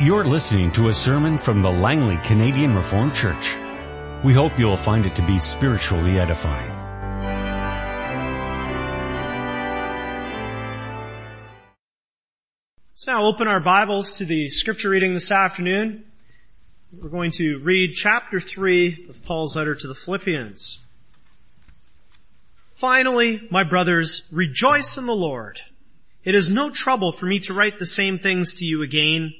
You're listening to a sermon from the Langley Canadian Reformed Church. We hope you'll find it to be spiritually edifying. Let's now open our Bibles to the scripture reading this afternoon. We're going to read chapter 3 of Paul's letter to the Philippians. Finally, my brothers, rejoice in the Lord. It is no trouble for me to write the same things to you again,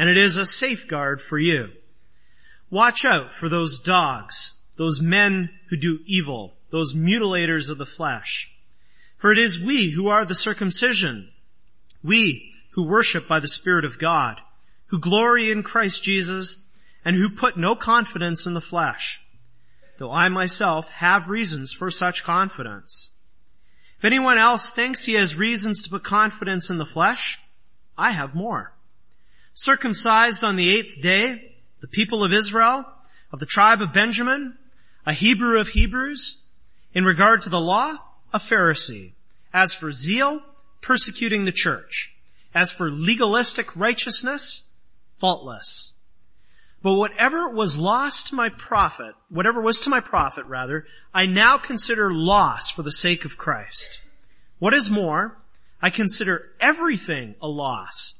and it is a safeguard for you. Watch out for those dogs, those men who do evil, those mutilators of the flesh. For it is we who are the circumcision, we who worship by the Spirit of God, who glory in Christ Jesus, and who put no confidence in the flesh, though I myself have reasons for such confidence. If anyone else thinks he has reasons to put confidence in the flesh, I have more. Circumcised on the eighth day, the people of Israel, of the tribe of Benjamin, a Hebrew of Hebrews, in regard to the law, a Pharisee. As for zeal, persecuting the church. As for legalistic righteousness, faultless. But whatever was lost to my profit, whatever was to my profit rather, I now consider loss for the sake of Christ. What is more, I consider everything a loss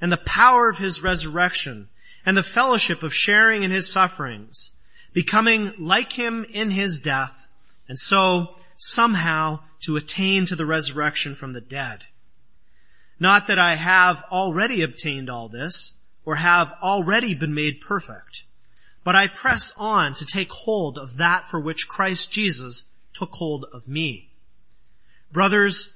and the power of His resurrection and the fellowship of sharing in His sufferings, becoming like Him in His death, and so somehow to attain to the resurrection from the dead. Not that I have already obtained all this, or have already been made perfect, but I press on to take hold of that for which Christ Jesus took hold of me. Brothers,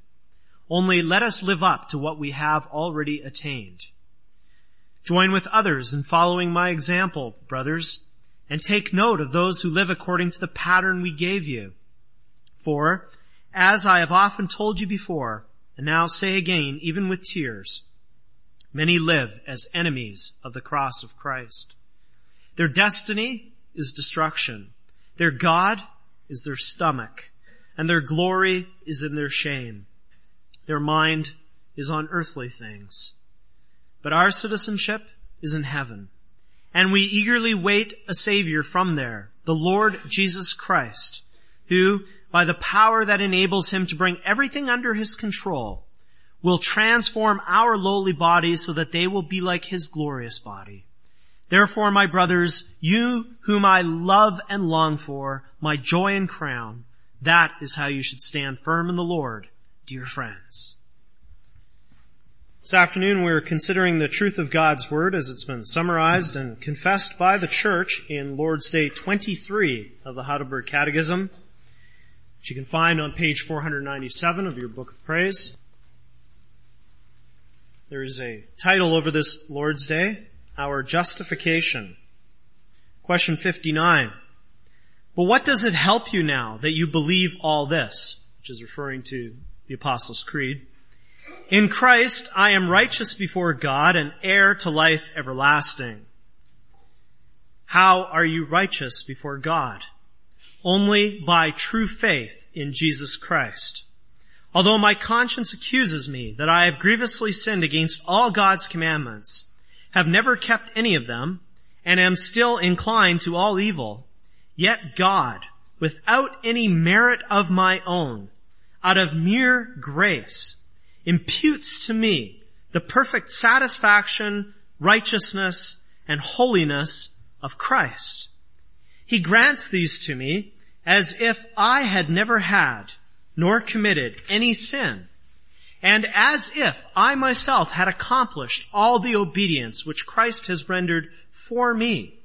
Only let us live up to what we have already attained. Join with others in following my example, brothers, and take note of those who live according to the pattern we gave you. For, as I have often told you before, and now say again, even with tears, Many live as enemies of the cross of Christ. Their destiny is destruction. Their God is their stomach, and their glory is in their shame. Their mind is on earthly things. But our citizenship is in heaven, and we eagerly wait a Savior from there, the Lord Jesus Christ, who, by the power that enables him to bring everything under his control, will transform our lowly bodies so that they will be like his glorious body. Therefore, my brothers, you whom I love and long for, my joy and crown, that is how you should stand firm in the Lord, dear friends. This afternoon we're considering the truth of God's Word as it's been summarized and confessed by the Church in Lord's Day 23 of the Heidelberg Catechism, which you can find on page 497 of your Book of Praise. There is a title over this Lord's Day, Our Justification. Question 59. But what does it help you now that you believe all this? Which is referring to the Apostles' Creed. In Christ I am righteous before God and heir to life everlasting. How are you righteous before God? Only by true faith in Jesus Christ. Although my conscience accuses me that I have grievously sinned against all God's commandments, have never kept any of them, and am still inclined to all evil, yet God, without any merit of my own, out of mere grace, imputes to me the perfect satisfaction, righteousness, and holiness of Christ. He grants these to me as if I had never had nor committed any sin, and as if I myself had accomplished all the obedience which Christ has rendered for me,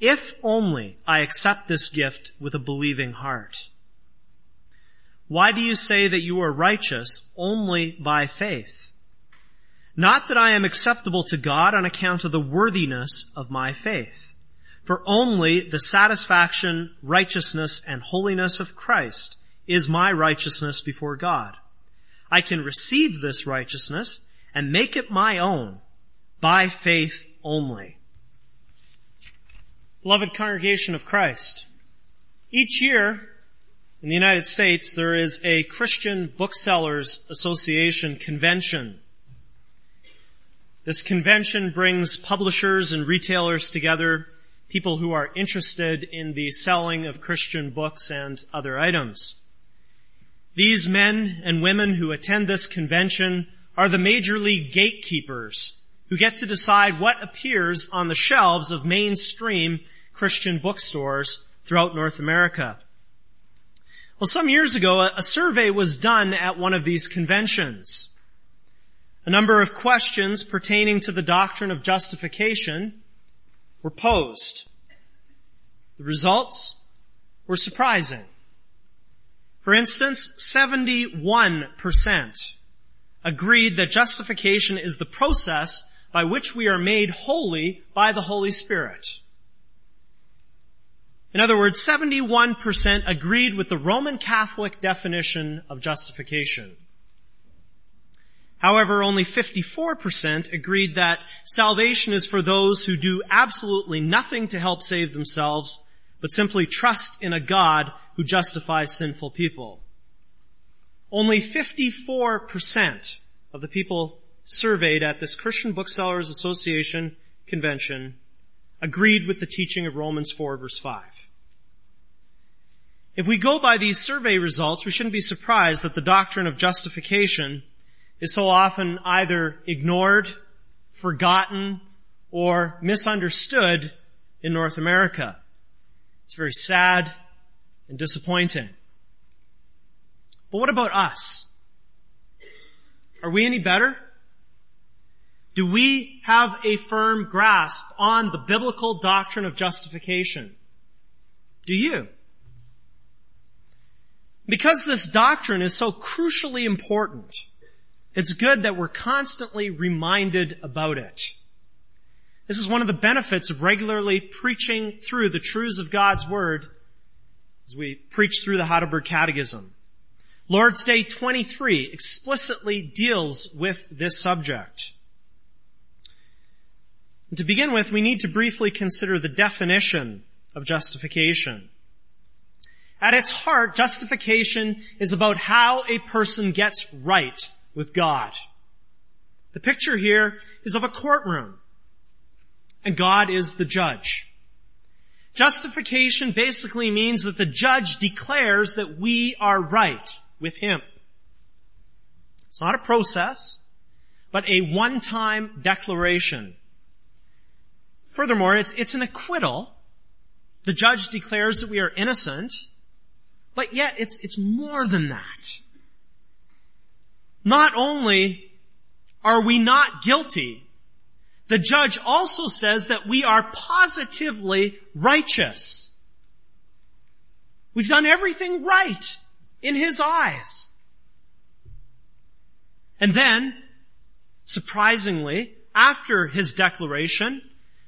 if only I accept this gift with a believing heart. Why do you say that you are righteous only by faith? Not that I am acceptable to God on account of the worthiness of my faith, for only the satisfaction, righteousness, and holiness of Christ is my righteousness before God. I can receive this righteousness and make it my own by faith only. Beloved congregation of Christ, each year in the United States there is a Christian Booksellers Association convention. This convention brings publishers and retailers together, people who are interested in the selling of Christian books and other items. These men and women who attend this convention are the major league gatekeepers who get to decide what appears on the shelves of mainstream Christian bookstores throughout North America. Well, some years ago, a, survey was done at one of these conventions. A number of questions pertaining to the doctrine of justification were posed. The results were surprising. For instance, 71% agreed that justification is the process by which we are made holy by the Holy Spirit. In other words, 71% agreed with the Roman Catholic definition of justification. However, only 54% agreed that salvation is for those who do absolutely nothing to help save themselves, but simply trust in a God who justifies sinful people. Only 54% of the people surveyed at this Christian Booksellers Association convention agreed with the teaching of Romans 4 verse 5. If we go by these survey results, we shouldn't be surprised that the doctrine of justification is so often either ignored, forgotten, or misunderstood in North America. It's very sad and disappointing. But what about us? Are we any better? Do we have a firm grasp on the biblical doctrine of justification? Do you? Because this doctrine is so crucially important, it's good that we're constantly reminded about it. This is one of the benefits of regularly preaching through the truths of God's Word as we preach through the Heidelberg Catechism. Lord's Day 23 explicitly deals with this subject. And to begin with, we need to briefly consider the definition of justification. At its heart, justification is about how a person gets right with God. The picture here is of a courtroom, and God is the judge. Justification basically means that the judge declares that we are right with him. It's not a process, but a one-time declaration. Furthermore, it's, it's an acquittal. The judge declares that we are innocent, but yet it's, it's more than that. Not only are we not guilty, the judge also says that we are positively righteous. We've done everything right in his eyes. And then, surprisingly, after his declaration,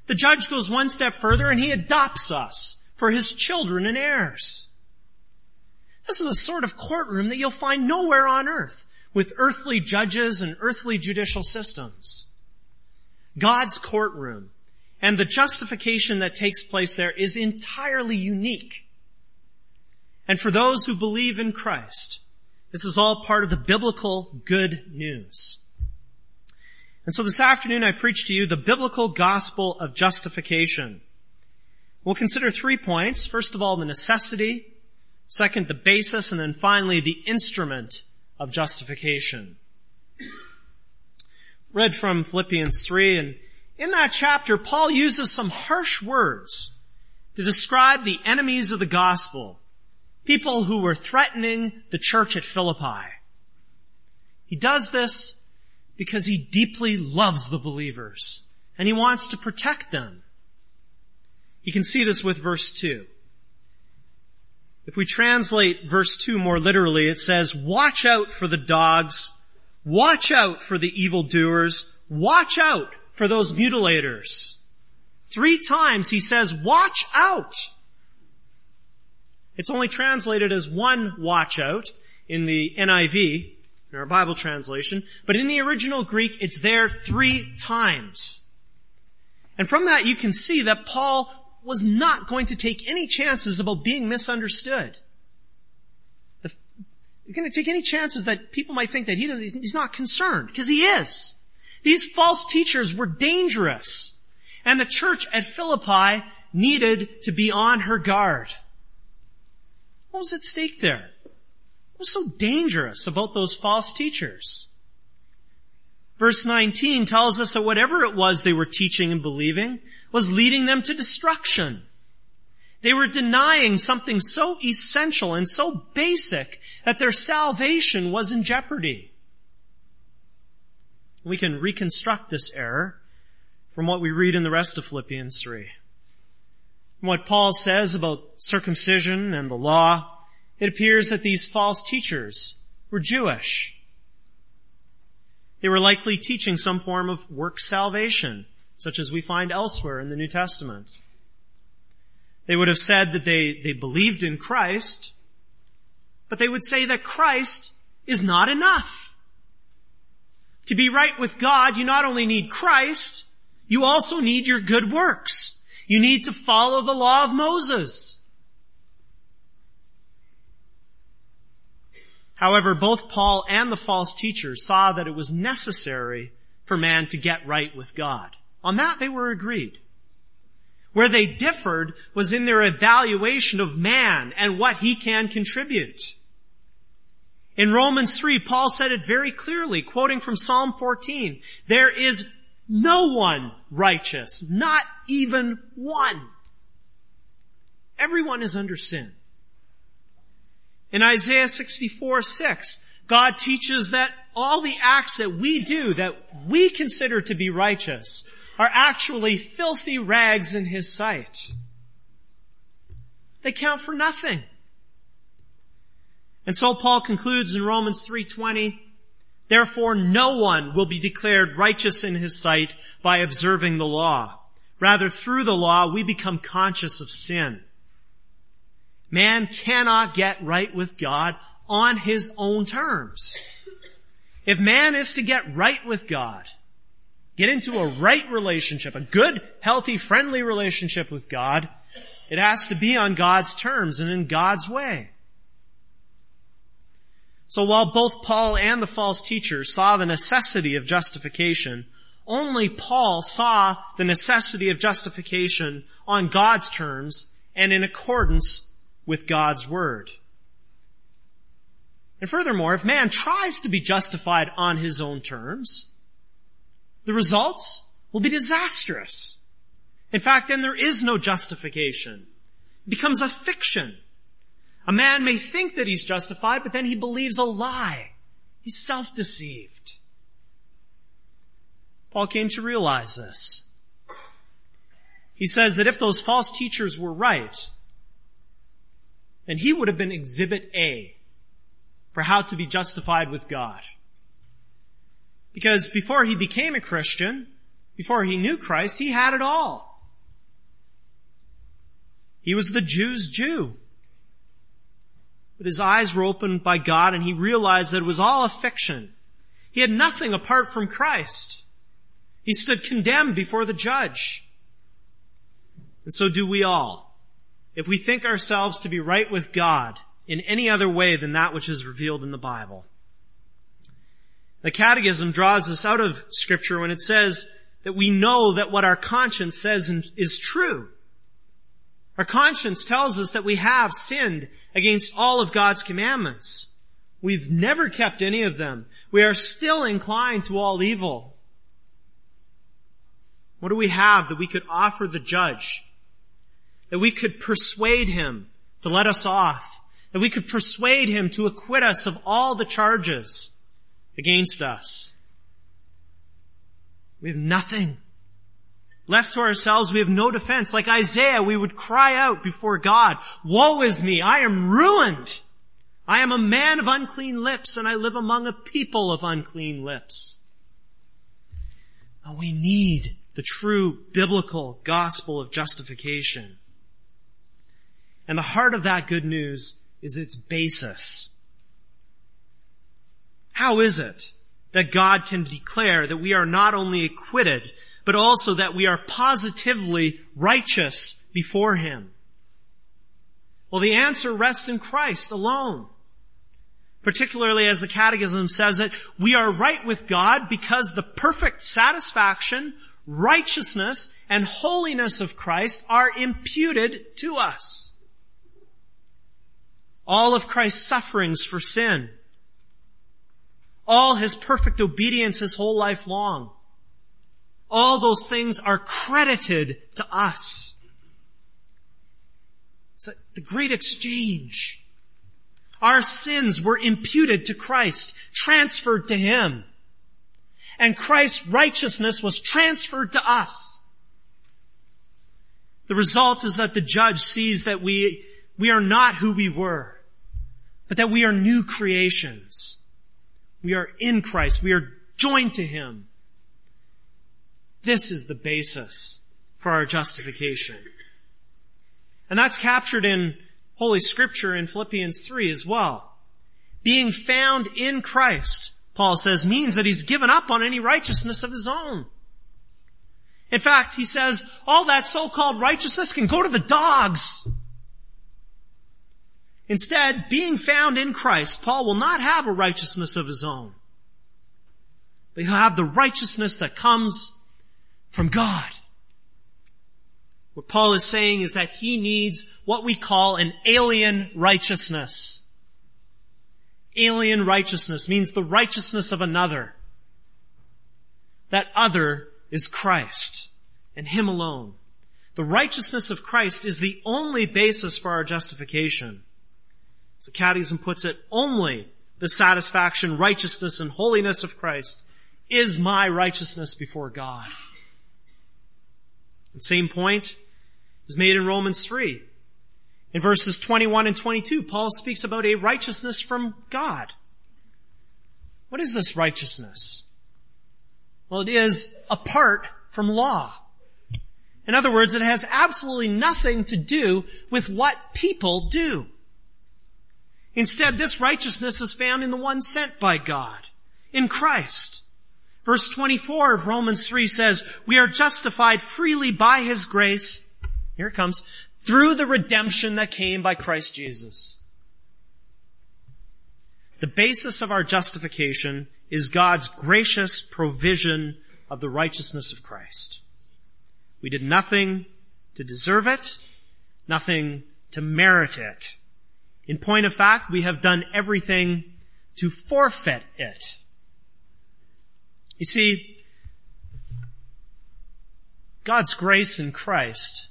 the judge goes one step further and he adopts us for his children and heirs. This is a sort of courtroom that you'll find nowhere on earth with earthly judges and earthly judicial systems. God's courtroom and the justification that takes place there is entirely unique. And for those who believe in Christ, this is all part of the biblical good news. And so this afternoon I preach to you the biblical gospel of justification. We'll consider three points. First of all, the necessity, Second, the basis, and then finally, the instrument of justification. Read from Philippians 3, and in that chapter, Paul uses some harsh words to describe the enemies of the gospel, people who were threatening the church at Philippi. He does this because he deeply loves the believers and he wants to protect them. You can see this with verse 2. If we translate verse 2 more literally, it says, watch out for the dogs, watch out for the evildoers, watch out for those mutilators. Three times he says, watch out. It's only translated as one watch out in the NIV, in our Bible translation, but in the original Greek, it's there three times. And from that you can see that Paul was not going to take any chances about being misunderstood. You're going to take any chances that people might think that he does, he's not concerned, because he is. These false teachers were dangerous. And the church at Philippi needed to be on her guard. What was at stake there? What was so dangerous about those false teachers? Verse 19 tells us that whatever it was they were teaching and believing was leading them to destruction. They were denying something so essential and so basic that their salvation was in jeopardy. We can reconstruct this error from what we read in the rest of Philippians 3. From what Paul says about circumcision and the law, it appears that these false teachers were Jewish. They were likely teaching some form of work salvation, such as we find elsewhere in the New Testament. They would have said that they, they believed in Christ, but they would say that Christ is not enough. To be right with God, you not only need Christ, you also need your good works. You need to follow the law of Moses. However, both Paul and the false teachers saw that it was necessary for man to get right with God. On that they were agreed. Where they differed was in their evaluation of man and what he can contribute. In Romans 3, Paul said it very clearly, quoting from Psalm 14, there is no one righteous. Not even one. Everyone is under sin. In Isaiah 64, 6, God teaches that all the acts that we do that we consider to be righteous are actually filthy rags in His sight. They count for nothing. And so Paul concludes in Romans 3.20, Therefore no one will be declared righteous in his sight by observing the law. Rather, through the law, we become conscious of sin. Man cannot get right with God on his own terms. If man is to get right with God, get into a right relationship, a good, healthy, friendly relationship with God, it has to be on God's terms and in God's way. So while both Paul and the false teachers saw the necessity of justification, only Paul saw the necessity of justification on God's terms and in accordance with God's word. And furthermore, if man tries to be justified on his own terms, the results will be disastrous. In fact, then there is no justification. It becomes a fiction. A man may think that he's justified, but then he believes a lie. He's self-deceived. Paul came to realize this. He says that if those false teachers were right, then he would have been exhibit A for how to be justified with God. Because before he became a Christian, before he knew Christ, he had it all. He was the Jew's Jew. But his eyes were opened by God and he realized that it was all a fiction. He had nothing apart from Christ. He stood condemned before the judge. And so do we all. If we think ourselves to be right with God in any other way than that which is revealed in the Bible. The Catechism draws us out of scripture when it says that we know that what our conscience says is true. Our conscience tells us that we have sinned against all of God's commandments. We've never kept any of them. We are still inclined to all evil. What do we have that we could offer the judge? That we could persuade him to let us off? That we could persuade him to acquit us of all the charges against us? We have nothing. Left to ourselves, we have no defense. Like Isaiah, we would cry out before God, Woe is me, I am ruined. I am a man of unclean lips and I live among a people of unclean lips. we need the true biblical gospel of justification. And the heart of that good news is its basis. How is it that God can declare that we are not only acquitted, but also that we are positively righteous before Him? Well, the answer rests in Christ alone. Particularly as the Catechism says it, we are right with God because the perfect satisfaction, righteousness, and holiness of Christ are imputed to us. All of Christ's sufferings for sin, all his perfect obedience his whole life long, all those things are credited to us. It's the great exchange. Our sins were imputed to Christ, transferred to Him. And Christ's righteousness was transferred to us. The result is that the judge sees that we, we are not who we were, but that we are new creations. We are in Christ. We are joined to Him. This is the basis for our justification. And that's captured in Holy Scripture in Philippians 3 as well. Being found in Christ, Paul says, means that he's given up on any righteousness of his own. In fact, he says, all that so-called righteousness can go to the dogs. Instead, being found in Christ, Paul will not have a righteousness of his own. But he'll have the righteousness that comes from God. What Paul is saying is that he needs what we call an alien righteousness. Alien righteousness means the righteousness of another. That other is Christ and Him alone. The righteousness of Christ is the only basis for our justification. As the Catechism puts it, only the satisfaction, righteousness, and holiness of Christ is my righteousness before God. The same point is made in Romans 3. In verses 21 and 22, Paul speaks about a righteousness from God. What is this righteousness? Well, it is apart from law. In other words, it has absolutely nothing to do with what people do. Instead, this righteousness is found in the one sent by God, in Christ. Verse 24 of Romans 3 says, we are justified freely by His grace, here it comes, through the redemption that came by Christ Jesus. The basis of our justification is God's gracious provision of the righteousness of Christ. We did nothing to deserve it, nothing to merit it. In point of fact, we have done everything to forfeit it. You see, God's grace in Christ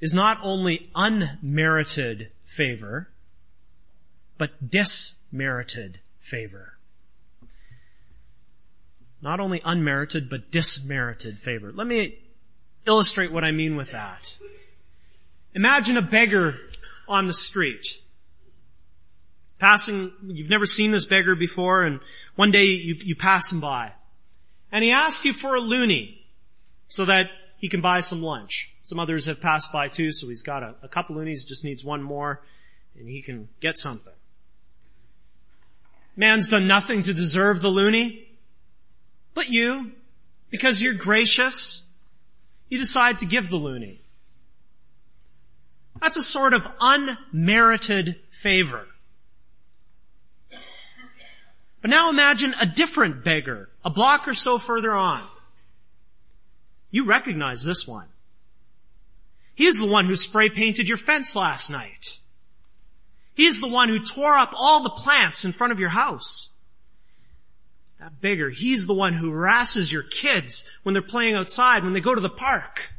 is not only unmerited favor, but dismerited favor. Not only unmerited, but dismerited favor. Let me illustrate what I mean with that. Imagine a beggar on the street. Passing, you've never seen this beggar before and one day you, you pass him by and he asks you for a loonie so that he can buy some lunch. Some others have passed by too, so he's got a, a couple loonies, just needs one more, and he can get something. Man's done nothing to deserve the loonie, but you, because you're gracious, you decide to give the loonie. That's a sort of unmerited favor. But now imagine a different beggar, a block or so further on. You recognize this one. He is the one who spray painted your fence last night. He is the one who tore up all the plants in front of your house. That beggar, he's the one who harasses your kids when they're playing outside, when they go to the park.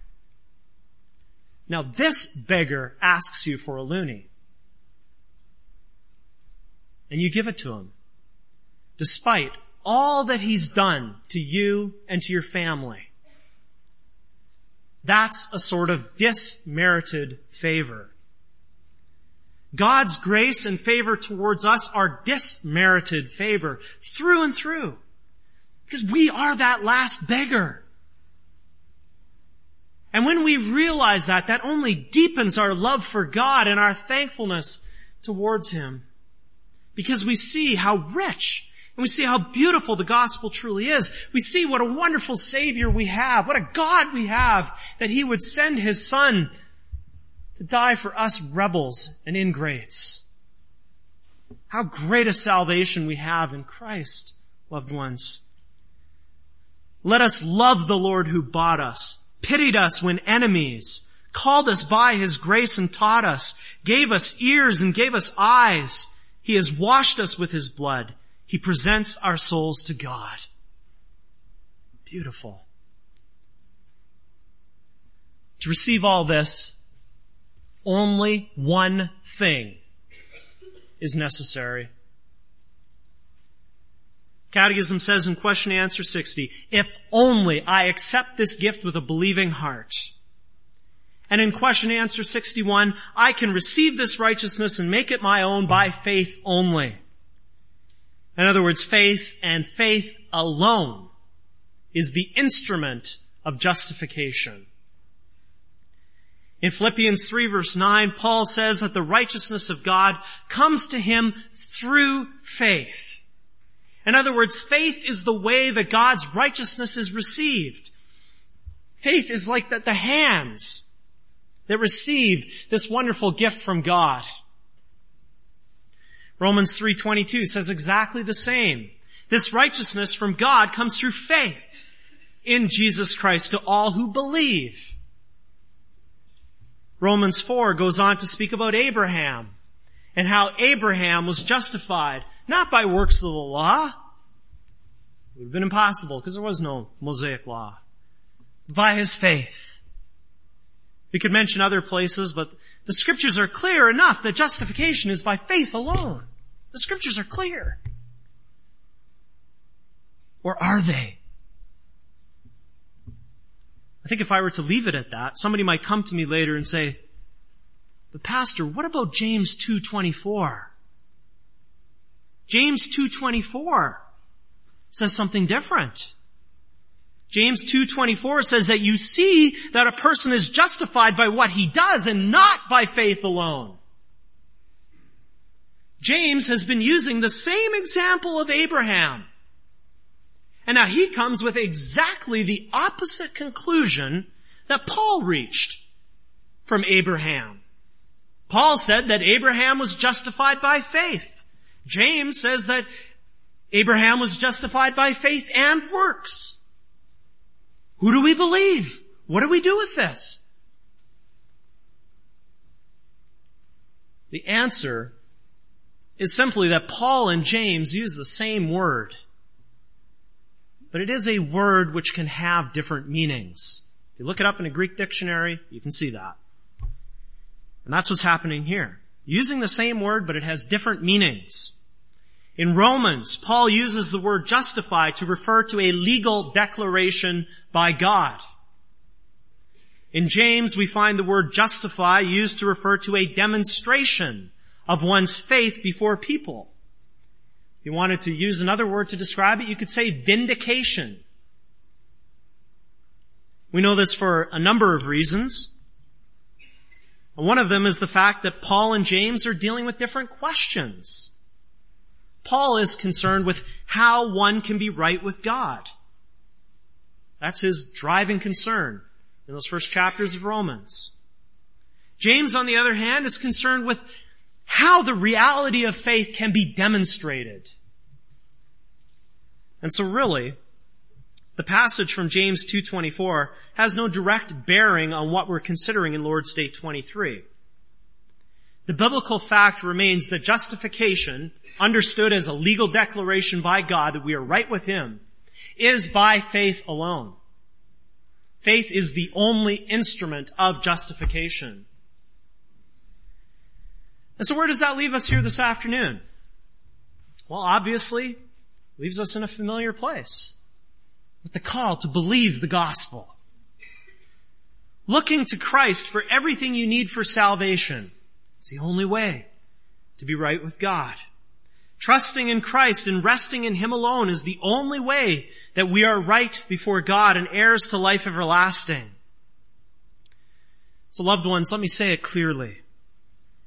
Now this beggar asks you for a loonie. And you give it to him. Despite all that he's done to you and to your family. That's a sort of dismerited favor. God's grace and favor towards us are dismerited favor through and through. Because we are that last beggar. And when we realize that, that only deepens our love for God and our thankfulness towards Him. Because we see how rich and we see how beautiful the gospel truly is. We see what a wonderful savior we have, what a God we have, that He would send His Son to die for us rebels and ingrates. How great a salvation we have in Christ, loved ones. Let us love the Lord who bought us, pitied us when enemies, called us by His grace and taught us, gave us ears and gave us eyes. He has washed us with His blood. He presents our souls to God. Beautiful. To receive all this, only one thing is necessary. Catechism says in question and answer 60, if only I accept this gift with a believing heart. And in question and answer 61, I can receive this righteousness and make it my own by faith only. In other words, faith and faith alone is the instrument of justification. In Philippians 3 verse 9, Paul says that the righteousness of God comes to him through faith. In other words, faith is the way that God's righteousness is received. Faith is like the, the hands that receive this wonderful gift from God. Romans 3.22 says exactly the same. This righteousness from God comes through faith in Jesus Christ to all who believe. Romans 4 goes on to speak about Abraham and how Abraham was justified not by works of the law. It would have been impossible because there was no Mosaic law. By his faith. We could mention other places, but the scriptures are clear enough that justification is by faith alone. The scriptures are clear. Or are they? I think if I were to leave it at that, somebody might come to me later and say, but pastor, what about James 2.24? James 2.24 says something different. James 2.24 says that you see that a person is justified by what he does and not by faith alone. James has been using the same example of Abraham. And now he comes with exactly the opposite conclusion that Paul reached from Abraham. Paul said that Abraham was justified by faith. James says that Abraham was justified by faith and works. Who do we believe? What do we do with this? The answer is simply that Paul and James use the same word but it is a word which can have different meanings. If you look it up in a Greek dictionary, you can see that. And that's what's happening here. Using the same word, but it has different meanings. In Romans, Paul uses the word justify to refer to a legal declaration by God. In James, we find the word justify used to refer to a demonstration of one's faith before people If you wanted to use another word to describe it, you could say vindication. We know this for a number of reasons. One of them is the fact that Paul and James are dealing with different questions. Paul is concerned with how one can be right with God. That's his driving concern in those first chapters of Romans. James, on the other hand, is concerned with how the reality of faith can be demonstrated. And so really, the passage from James 2.24 has no direct bearing on what we're considering in Lord's Day 23. the biblical fact remains that justification, understood as a legal declaration by God that we are right with Him, is by faith alone. Faith is the only instrument of justification. And so where does that leave us here this afternoon? Well, obviously, leaves us in a familiar place. With the call to believe the gospel. Looking to Christ for everything you need for salvation. It's the only way to be right with God. Trusting in Christ and resting in Him alone is the only way that we are right before God and heirs to life everlasting. So loved ones, let me say it clearly.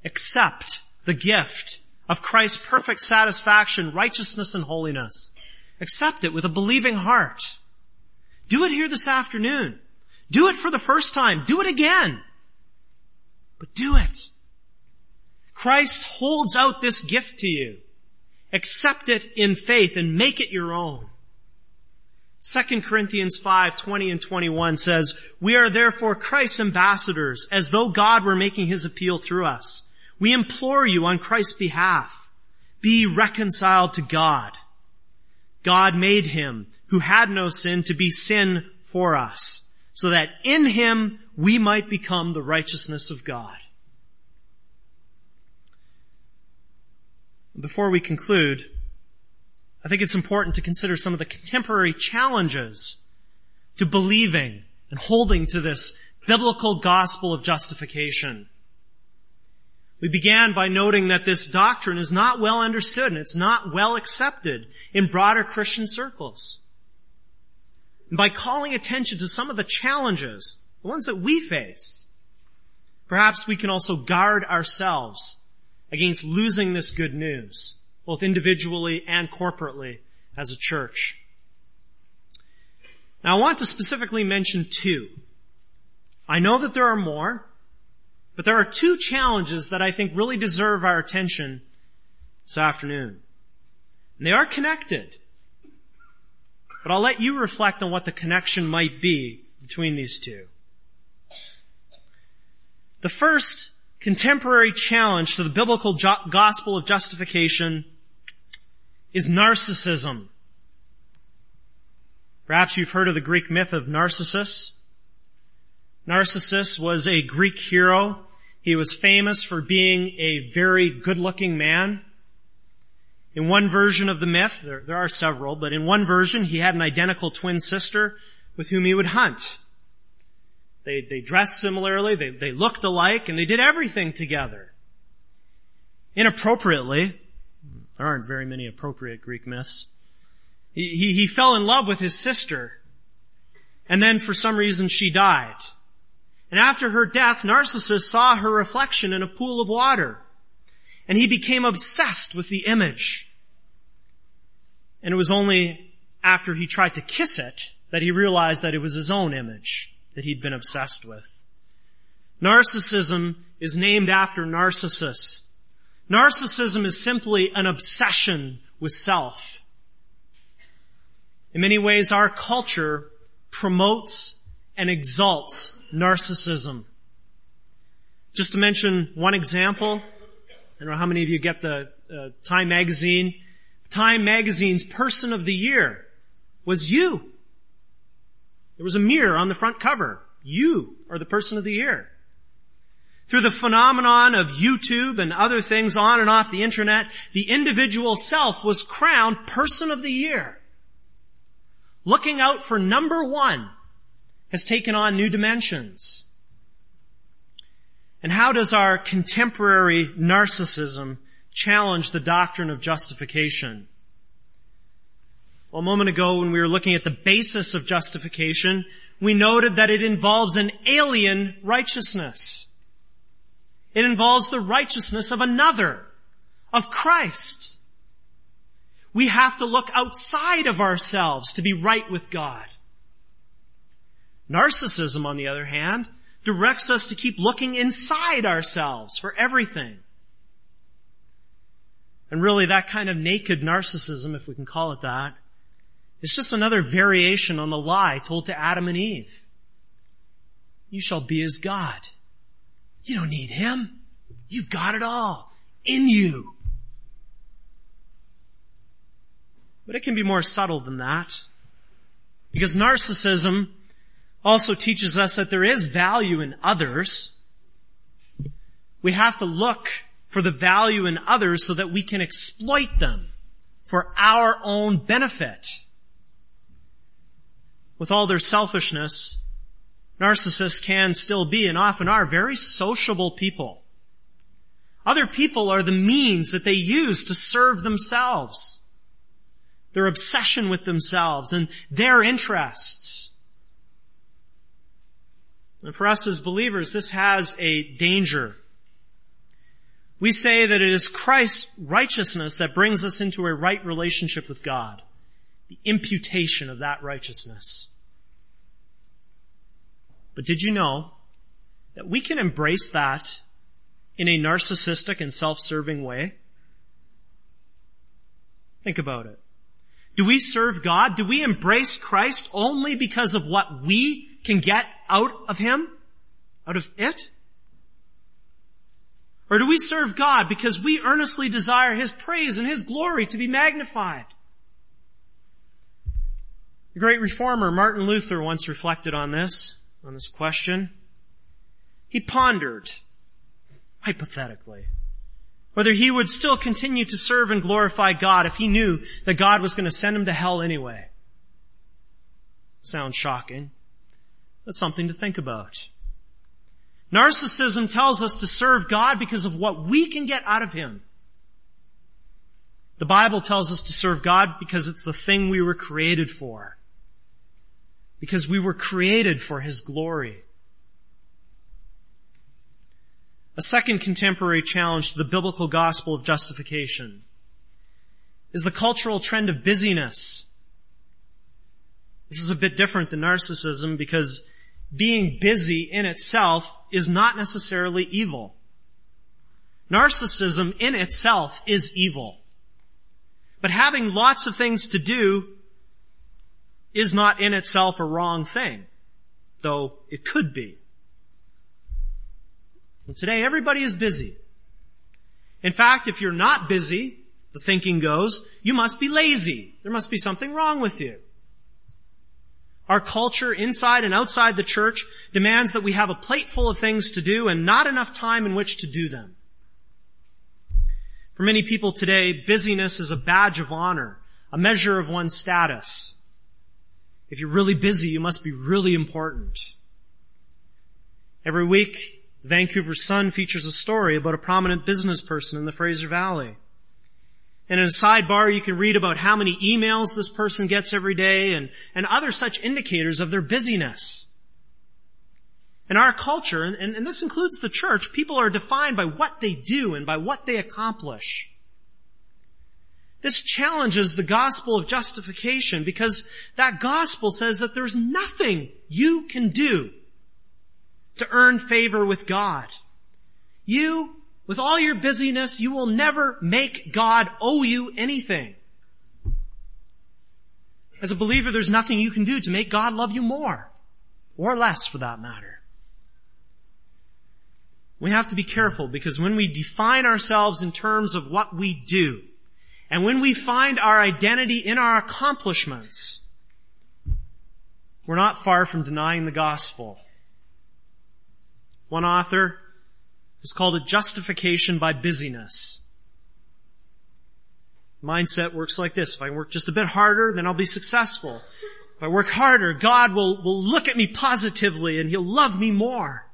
Accept the gift of Christ's perfect satisfaction, righteousness, and holiness. Accept it with a believing heart. Do it here this afternoon. Do it for the first time. Do it again. But do it. Christ holds out this gift to you. Accept it in faith and make it your own. 2 Corinthians 5, 20 and 21 says, We are therefore Christ's ambassadors, as though God were making his appeal through us. We implore you on Christ's behalf, be reconciled to God. God made him, who had no sin, to be sin for us, so that in him we might become the righteousness of God. Before we conclude, I think it's important to consider some of the contemporary challenges to believing and holding to this biblical gospel of justification. We began by noting that this doctrine is not well understood and it's not well accepted in broader Christian circles. And by calling attention to some of the challenges, the ones that we face, perhaps we can also guard ourselves against losing this good news, both individually and corporately as a church. Now I want to specifically mention two. I know that there are more, but there are two challenges that I think really deserve our attention this afternoon. And they are connected. But I'll let you reflect on what the connection might be between these two. The first contemporary challenge to the biblical jo- gospel of justification is narcissism. Perhaps you've heard of the Greek myth of Narcissus. Narcissus was a Greek hero. He was famous for being a very good-looking man. In one version of the myth, there, there, are several, but in one version, he had an identical twin sister with whom he would hunt. They, they dressed similarly, they, they looked alike, and they did everything together. Inappropriately, there aren't very many appropriate Greek myths, he, he, he fell in love with his sister, and then for some reason she died. And after her death, Narcissus saw her reflection in a pool of water, and he became obsessed with the image. And it was only after he tried to kiss it that he realized that it was his own image that he'd been obsessed with. Narcissism is named after Narcissus. Narcissism is simply an obsession with self. In many ways, our culture promotes and exalts narcissism. Just to mention one example, I don't know how many of you get the uh, Time magazine. Time magazine's person of the year was you. There was a mirror on the front cover. You are the person of the year. Through the phenomenon of YouTube and other things on and off the internet, the individual self was crowned person of the year. Looking out for number one has taken on new dimensions. And how does our contemporary narcissism challenge the doctrine of justification? Well, a moment ago when we were looking at the basis of justification, we noted that it involves an alien righteousness. It involves the righteousness of another, of Christ. We have to look outside of ourselves to be right with God. Narcissism, on the other hand, directs us to keep looking inside ourselves for everything. And really that kind of naked narcissism, if we can call it that, it's just another variation on the lie told to Adam and Eve. You shall be as God. You don't need Him. You've got it all in you. But it can be more subtle than that. Because narcissism also teaches us that there is value in others. We have to look for the value in others so that we can exploit them for our own benefit. With all their selfishness, narcissists can still be and often are very sociable people. Other people are the means that they use to serve themselves. Their obsession with themselves and their interests. And for us as believers, this has a danger. We say that it is Christ's righteousness that brings us into a right relationship with God. The imputation of that righteousness. But did you know that we can embrace that in a narcissistic and self-serving way? Think about it. Do we serve God? Do we embrace Christ only because of what we can get out of Him? Out of it? Or do we serve God because we earnestly desire His praise and His glory to be magnified? The great reformer Martin Luther once reflected on this, on this question. He pondered, hypothetically, whether he would still continue to serve and glorify God if he knew that God was going to send him to hell anyway. Sounds shocking. That's something to think about. Narcissism tells us to serve God because of what we can get out of Him. The Bible tells us to serve God because it's the thing we were created for. Because we were created for His glory. A second contemporary challenge to the biblical gospel of justification is the cultural trend of busyness. This is a bit different than narcissism because being busy in itself is not necessarily evil. Narcissism in itself is evil. But having lots of things to do is not in itself a wrong thing, though it could be. And today everybody is busy. In fact, if you're not busy, the thinking goes, you must be lazy. There must be something wrong with you. Our culture inside and outside the church demands that we have a plate full of things to do and not enough time in which to do them. For many people today, busyness is a badge of honor, a measure of one's status. If you're really busy, you must be really important. Every week, the Vancouver Sun features a story about a prominent business person in the Fraser Valley. And in a sidebar, you can read about how many emails this person gets every day and, and other such indicators of their busyness. In our culture, and, and this includes the church, people are defined by what they do and by what they accomplish. This challenges the gospel of justification because that gospel says that there's nothing you can do to earn favor with God. You with all your busyness, you will never make God owe you anything. As a believer, there's nothing you can do to make God love you more. Or less for that matter. We have to be careful because when we define ourselves in terms of what we do, and when we find our identity in our accomplishments, we're not far from denying the gospel. One author is called a justification by busyness. Mindset works like this. If I work just a bit harder, then I'll be successful. If I work harder, God will, will look at me positively and He'll love me more.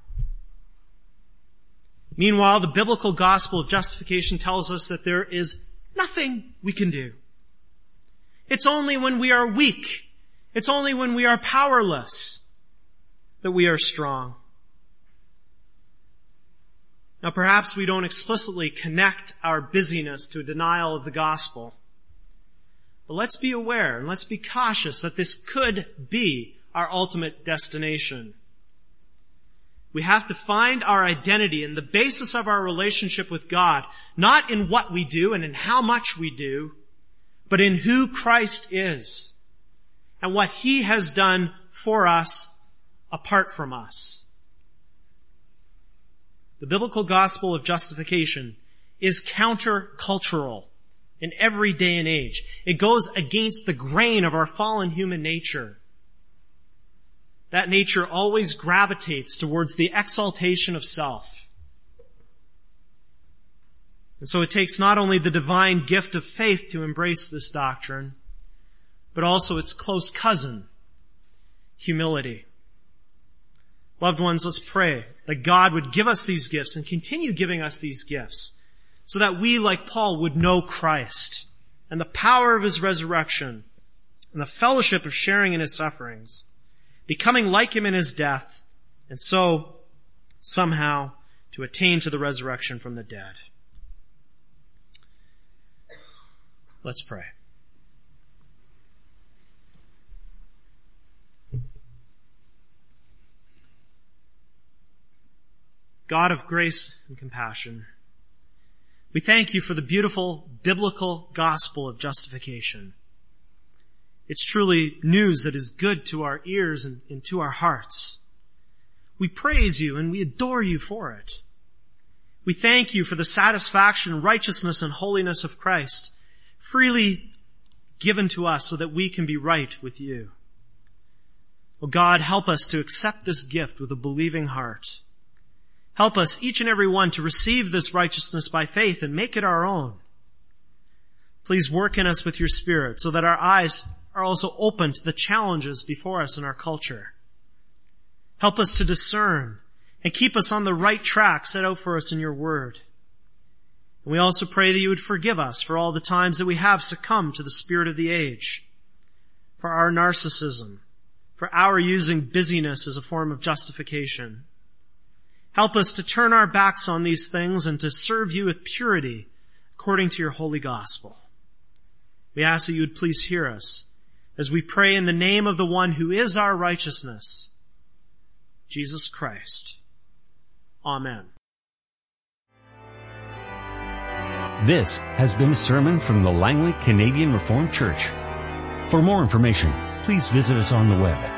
Meanwhile, the biblical gospel of justification tells us that there is nothing we can do. It's only when we are weak, it's only when we are powerless that we are strong. Now perhaps we don't explicitly connect our busyness to a denial of the gospel. But let's be aware and let's be cautious that this could be our ultimate destination. We have to find our identity and the basis of our relationship with God, not in what we do and in how much we do, but in who Christ is and what He has done for us apart from us. The biblical gospel of justification is countercultural in every day and age. It goes against the grain of our fallen human nature. That nature always gravitates towards the exaltation of self. And so it takes not only the divine gift of faith to embrace this doctrine, but also its close cousin, humility. Loved ones, let's pray that God would give us these gifts and continue giving us these gifts so that we, like Paul, would know Christ and the power of his resurrection and the fellowship of sharing in his sufferings, becoming like him in his death, and so somehow to attain to the resurrection from the dead. Let's pray. God of grace and compassion, we thank you for the beautiful biblical gospel of justification. It's truly news that is good to our ears and, and, to our hearts. We praise you and we adore you for it. We thank you for the satisfaction, righteousness, and holiness of Christ, freely given to us so that we can be right with you. Oh God, help us to accept this gift with a believing heart. Help us, each and every one, to receive this righteousness by faith and make it our own. Please work in us with your spirit so that our eyes are also open to the challenges before us in our culture. Help us to discern and keep us on the right track set out for us in your word. And we also pray that you would forgive us for all the times that we have succumbed to the spirit of the age, for our narcissism, for our using busyness as a form of justification, Help us to turn our backs on these things and to serve you with purity according to your holy gospel. We ask that you would please hear us as we pray in the name of the one who is our righteousness, Jesus Christ. Amen. This has been a sermon from the Langley Canadian Reformed Church. For more information, please visit us on the web